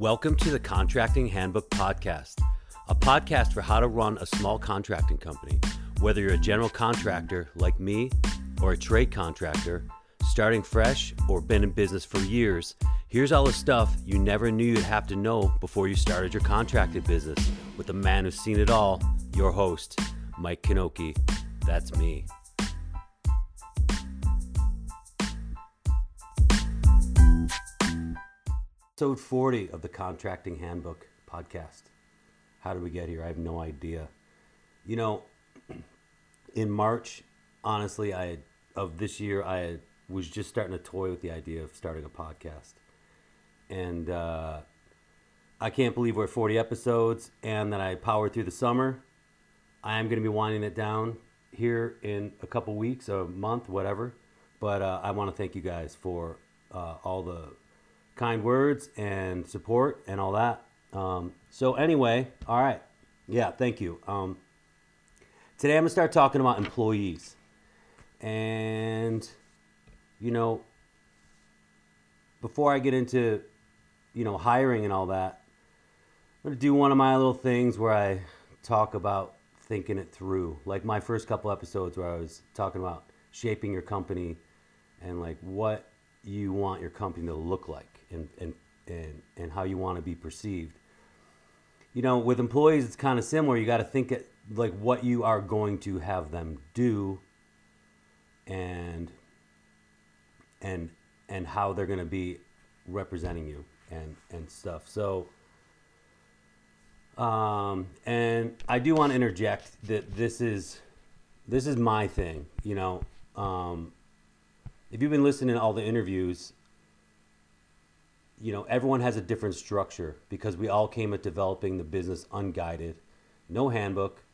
Welcome to the Contracting Handbook Podcast, a podcast for how to run a small contracting company. Whether you're a general contractor like me or a trade contractor, starting fresh or been in business for years, here's all the stuff you never knew you'd have to know before you started your contracting business with the man who's seen it all, your host, Mike Knoche. That's me. Episode 40 of the Contracting Handbook podcast. How did we get here? I have no idea. You know, in March, honestly, I of this year, I was just starting to toy with the idea of starting a podcast. And uh, I can't believe we're 40 episodes and that I powered through the summer. I am going to be winding it down here in a couple weeks, a month, whatever. But uh, I want to thank you guys for uh, all the kind words and support and all that. Um, so anyway, all right, yeah, thank you. Um, today I'm gonna start talking about employees, and you know, before I get into you know hiring and all that, I'm gonna do one of my little things where I talk about thinking it through, like my first couple episodes where I was talking about shaping your company and like what you want your company to look like and, and, and, and how you want to be perceived. You know, with employees, it's kind of similar. You got to think it like what you are going to have them do and and and how they're going to be representing you and and stuff. So um and I do want to interject that this is this is my thing, you know. Um if you've been listening to all the interviews, you know, everyone has a different structure because we all came at developing the business unguided, no handbook.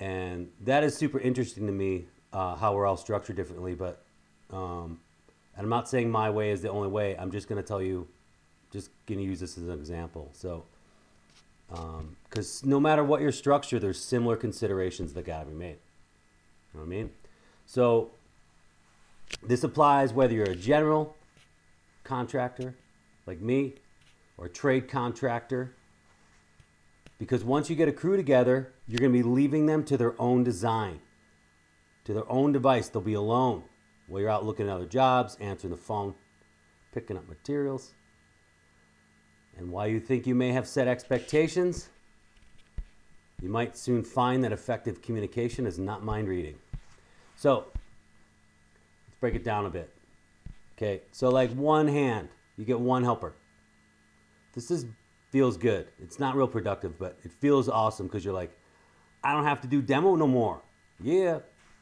And that is super interesting to me uh, how we're all structured differently. But, um, and I'm not saying my way is the only way. I'm just going to tell you, just going to use this as an example. So, because um, no matter what your structure, there's similar considerations that got to be made. You know what I mean? So, this applies whether you're a general contractor like me or a trade contractor. Because once you get a crew together, you're going to be leaving them to their own design, to their own device. They'll be alone while you're out looking at other jobs, answering the phone, picking up materials. And while you think you may have set expectations, you might soon find that effective communication is not mind reading. So, let's break it down a bit. Okay, so like one hand, you get one helper. This is feels good. It's not real productive, but it feels awesome because you're like, I don't have to do demo no more. Yeah,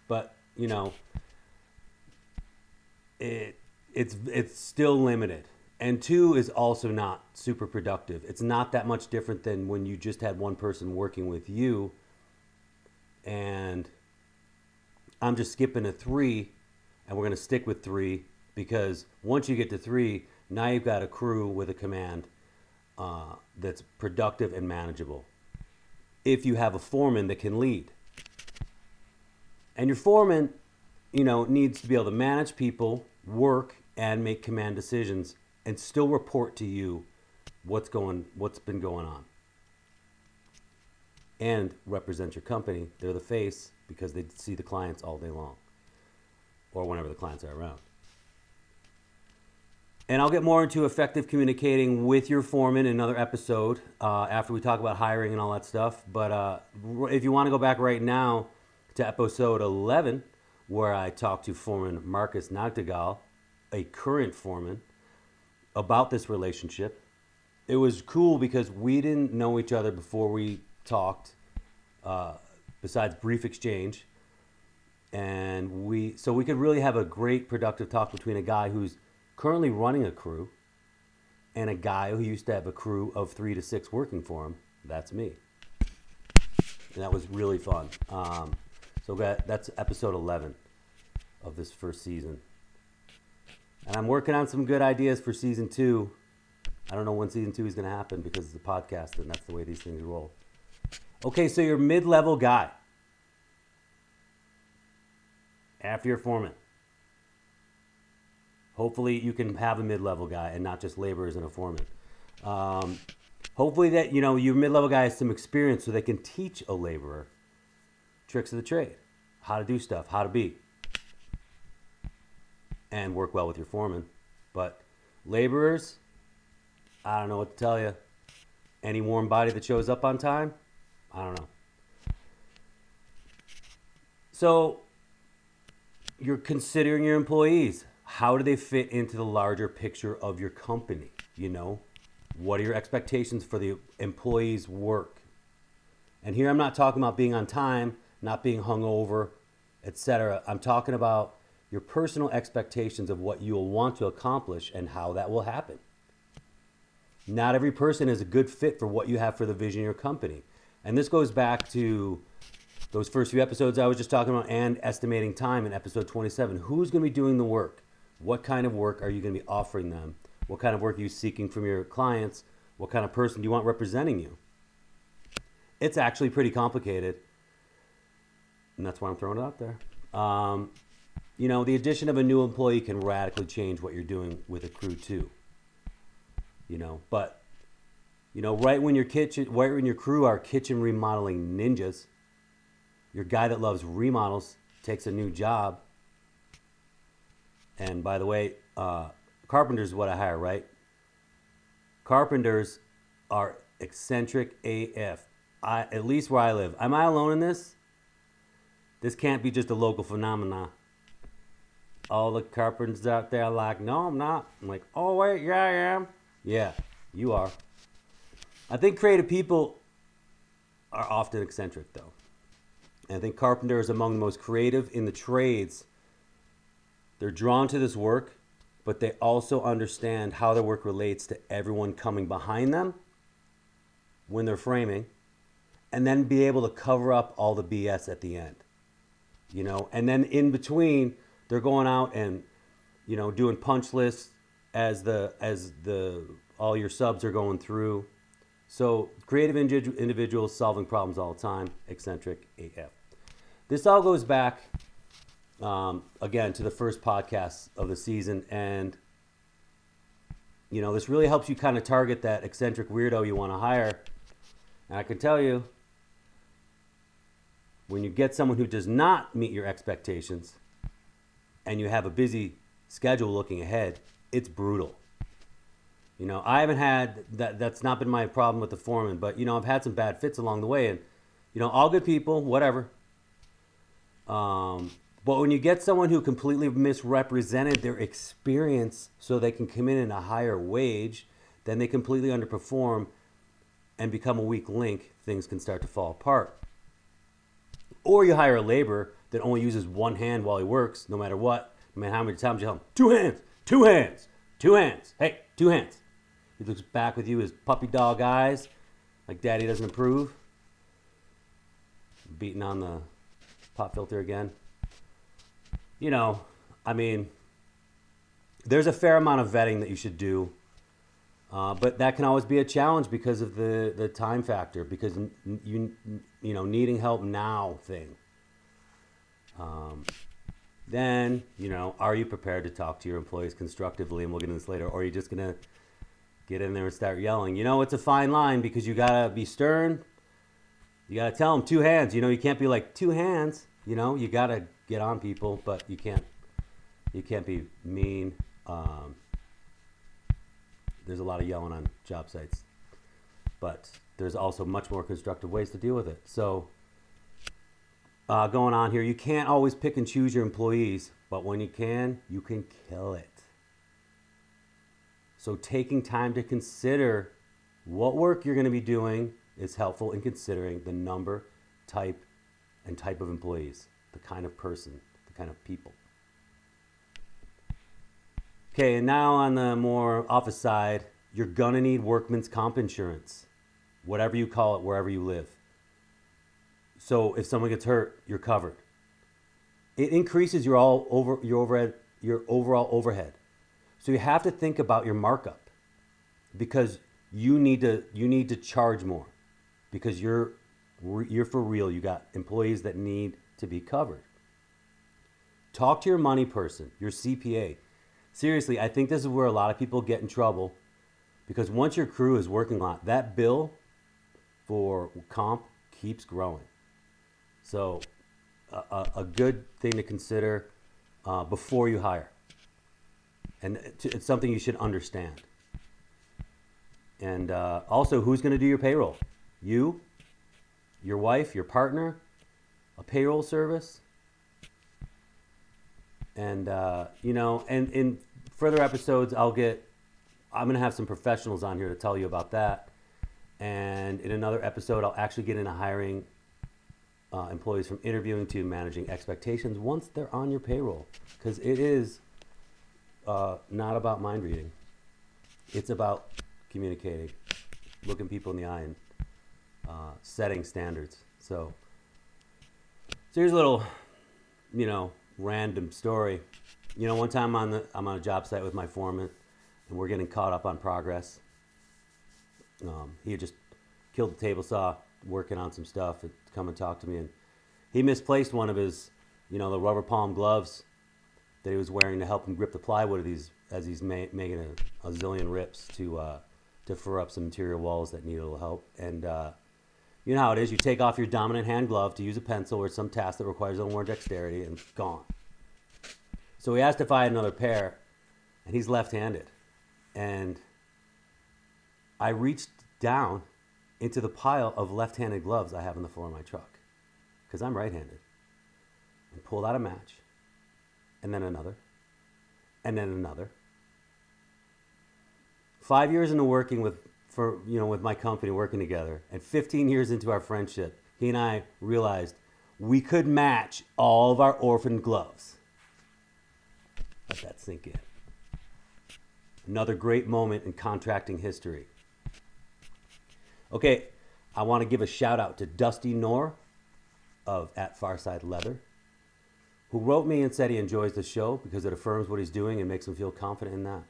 but you know, it it's it's still limited. And two is also not super productive. It's not that much different than when you just had one person working with you. And I'm just skipping a three, and we're gonna stick with three because once you get to three, now you've got a crew with a command uh, that's productive and manageable. If you have a foreman that can lead, and your foreman, you know, needs to be able to manage people, work, and make command decisions, and still report to you what's going, what's been going on, and represent your company. They're the face because they see the clients all day long, or whenever the clients are around. And I'll get more into effective communicating with your foreman in another episode uh, after we talk about hiring and all that stuff. But uh, if you want to go back right now to episode 11, where I talked to foreman Marcus Nagtegal, a current foreman, about this relationship, it was cool because we didn't know each other before we talked, uh, besides brief exchange. And we, so we could really have a great productive talk between a guy who's currently running a crew, and a guy who used to have a crew of three to six working for him. That's me. And that was really fun. Um, so that, that's episode 11 of this first season. And I'm working on some good ideas for season two. I don't know when season two is going to happen because it's a podcast and that's the way these things roll. Okay, so you're mid level guy. After your foreman. Hopefully, you can have a mid level guy and not just laborers and a foreman. Um, hopefully that you know your mid-level guy has some experience so they can teach a laborer tricks of the trade, how to do stuff, how to be, and work well with your foreman. But laborers, I don't know what to tell you. Any warm body that shows up on time, I don't know. So you're considering your employees. How do they fit into the larger picture of your company? You know, what are your expectations for the employees' work? And here I'm not talking about being on time, not being hungover, etc. I'm talking about your personal expectations of what you'll want to accomplish and how that will happen. Not every person is a good fit for what you have for the vision of your company. And this goes back to those first few episodes I was just talking about and estimating time in episode 27. Who's going to be doing the work? What kind of work are you going to be offering them? What kind of work are you seeking from your clients? What kind of person do you want representing you? It's actually pretty complicated. And that's why I'm throwing it out there. Um, you know, the addition of a new employee can radically change what you're doing with a crew, too. You know, but, you know, right when your kitchen, right when your crew are kitchen remodeling ninjas, your guy that loves remodels takes a new job. And by the way, uh, carpenters what I hire, right? Carpenters are eccentric AF. I, at least where I live. Am I alone in this? This can't be just a local phenomenon. All the carpenters out there are like, no, I'm not. I'm like, oh, wait, yeah, I am. Yeah, you are. I think creative people are often eccentric, though. And I think carpenter is among the most creative in the trades. They're drawn to this work, but they also understand how their work relates to everyone coming behind them when they're framing, and then be able to cover up all the BS at the end. You know, and then in between, they're going out and, you know, doing punch lists as the as the all your subs are going through. So creative individuals solving problems all the time, eccentric AF. This all goes back um, again to the first podcast of the season, and you know this really helps you kind of target that eccentric weirdo you want to hire. And I can tell you, when you get someone who does not meet your expectations, and you have a busy schedule looking ahead, it's brutal. You know, I haven't had that. That's not been my problem with the foreman, but you know, I've had some bad fits along the way, and you know, all good people, whatever. Um, but when you get someone who completely misrepresented their experience so they can come in at a higher wage, then they completely underperform and become a weak link, things can start to fall apart. Or you hire a laborer that only uses one hand while he works, no matter what, no matter how many times you tell him, two hands, two hands, two hands, hey, two hands. He looks back with you, his puppy dog eyes, like daddy doesn't approve. Beating on the pop filter again. You know, I mean, there's a fair amount of vetting that you should do, uh, but that can always be a challenge because of the, the time factor, because you you know needing help now thing. Um, then you know, are you prepared to talk to your employees constructively? And we'll get into this later. Or are you just gonna get in there and start yelling? You know, it's a fine line because you gotta be stern. You gotta tell them two hands. You know, you can't be like two hands. You know, you gotta get on people, but you can't you can't be mean. Um, there's a lot of yelling on job sites, but there's also much more constructive ways to deal with it. So, uh, going on here, you can't always pick and choose your employees, but when you can, you can kill it. So, taking time to consider what work you're going to be doing is helpful in considering the number, type, and type of employees, the kind of person, the kind of people. Okay, and now on the more office side, you're gonna need workman's comp insurance, whatever you call it, wherever you live. So if someone gets hurt, you're covered. It increases your all over your overhead, your overall overhead. So you have to think about your markup because you need to you need to charge more because you're you're for real. You got employees that need to be covered. Talk to your money person, your CPA. Seriously, I think this is where a lot of people get in trouble Because once your crew is working on that bill for comp keeps growing. So, a, a, good thing to consider uh, before you hire. And it's something you should understand. And uh, also, who's going to do your payroll? You, your wife, your partner, a payroll service. And, uh, you know, and in further episodes, I'll get, I'm to have some professionals on here to tell you about that. And in another episode, I'll actually get into hiring uh, employees from interviewing to managing expectations once they're on your payroll. Because it is uh, not about mind reading, it's about communicating, looking people in the eye, and uh, setting standards. So, so here's a little, you know, random story. You know, one time on the I'm on a job site with my foreman, and we're getting caught up on progress. Um, he had just killed the table saw, working on some stuff, and come and talk to me, and he misplaced one of his, you know, the rubber palm gloves that he was wearing to help him grip the plywood of these as he's ma- making a, a zillion rips to uh, to fur up some interior walls that need a little help. And uh, you know how it is. You take off your dominant hand glove to use a pencil or some task that requires a little more dexterity, and it's gone. So he asked if I had another pair, and he's left-handed, and I reached down into the pile of left-handed gloves I have on the floor of my truck, because I'm right-handed, and pulled out a match, and then another, and then another. Five years into working with, for you know, with my company, working together, and 15 years into our friendship, he and I realized we could match all of our orphan gloves. Let that sink in. Another great moment in contracting history. Okay, I want to give a shout out to Dusty Knorr of At Farside Leather, who wrote me and said he enjoys the show because it affirms what he's doing and makes him feel confident in that.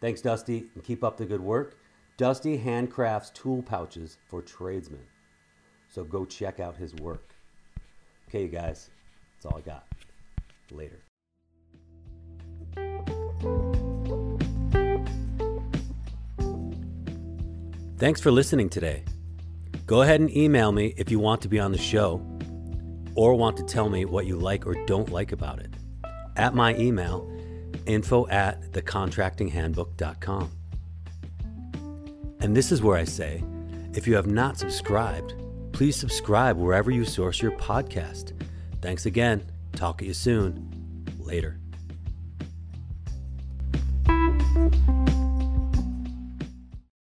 Thanks, Dusty, and keep up the good work. Dusty handcrafts tool pouches for tradesmen. So go check out his work. Okay, you guys, that's all I got. Later. Thanks for listening today. Go ahead and email me if you want to be on the show or want to tell me what you like or don't like about it. At my email, info at thecontractinghandbook.com. And this is where I say if you have not subscribed, please subscribe wherever you source your podcast. Thanks again. Talk to you soon. Later.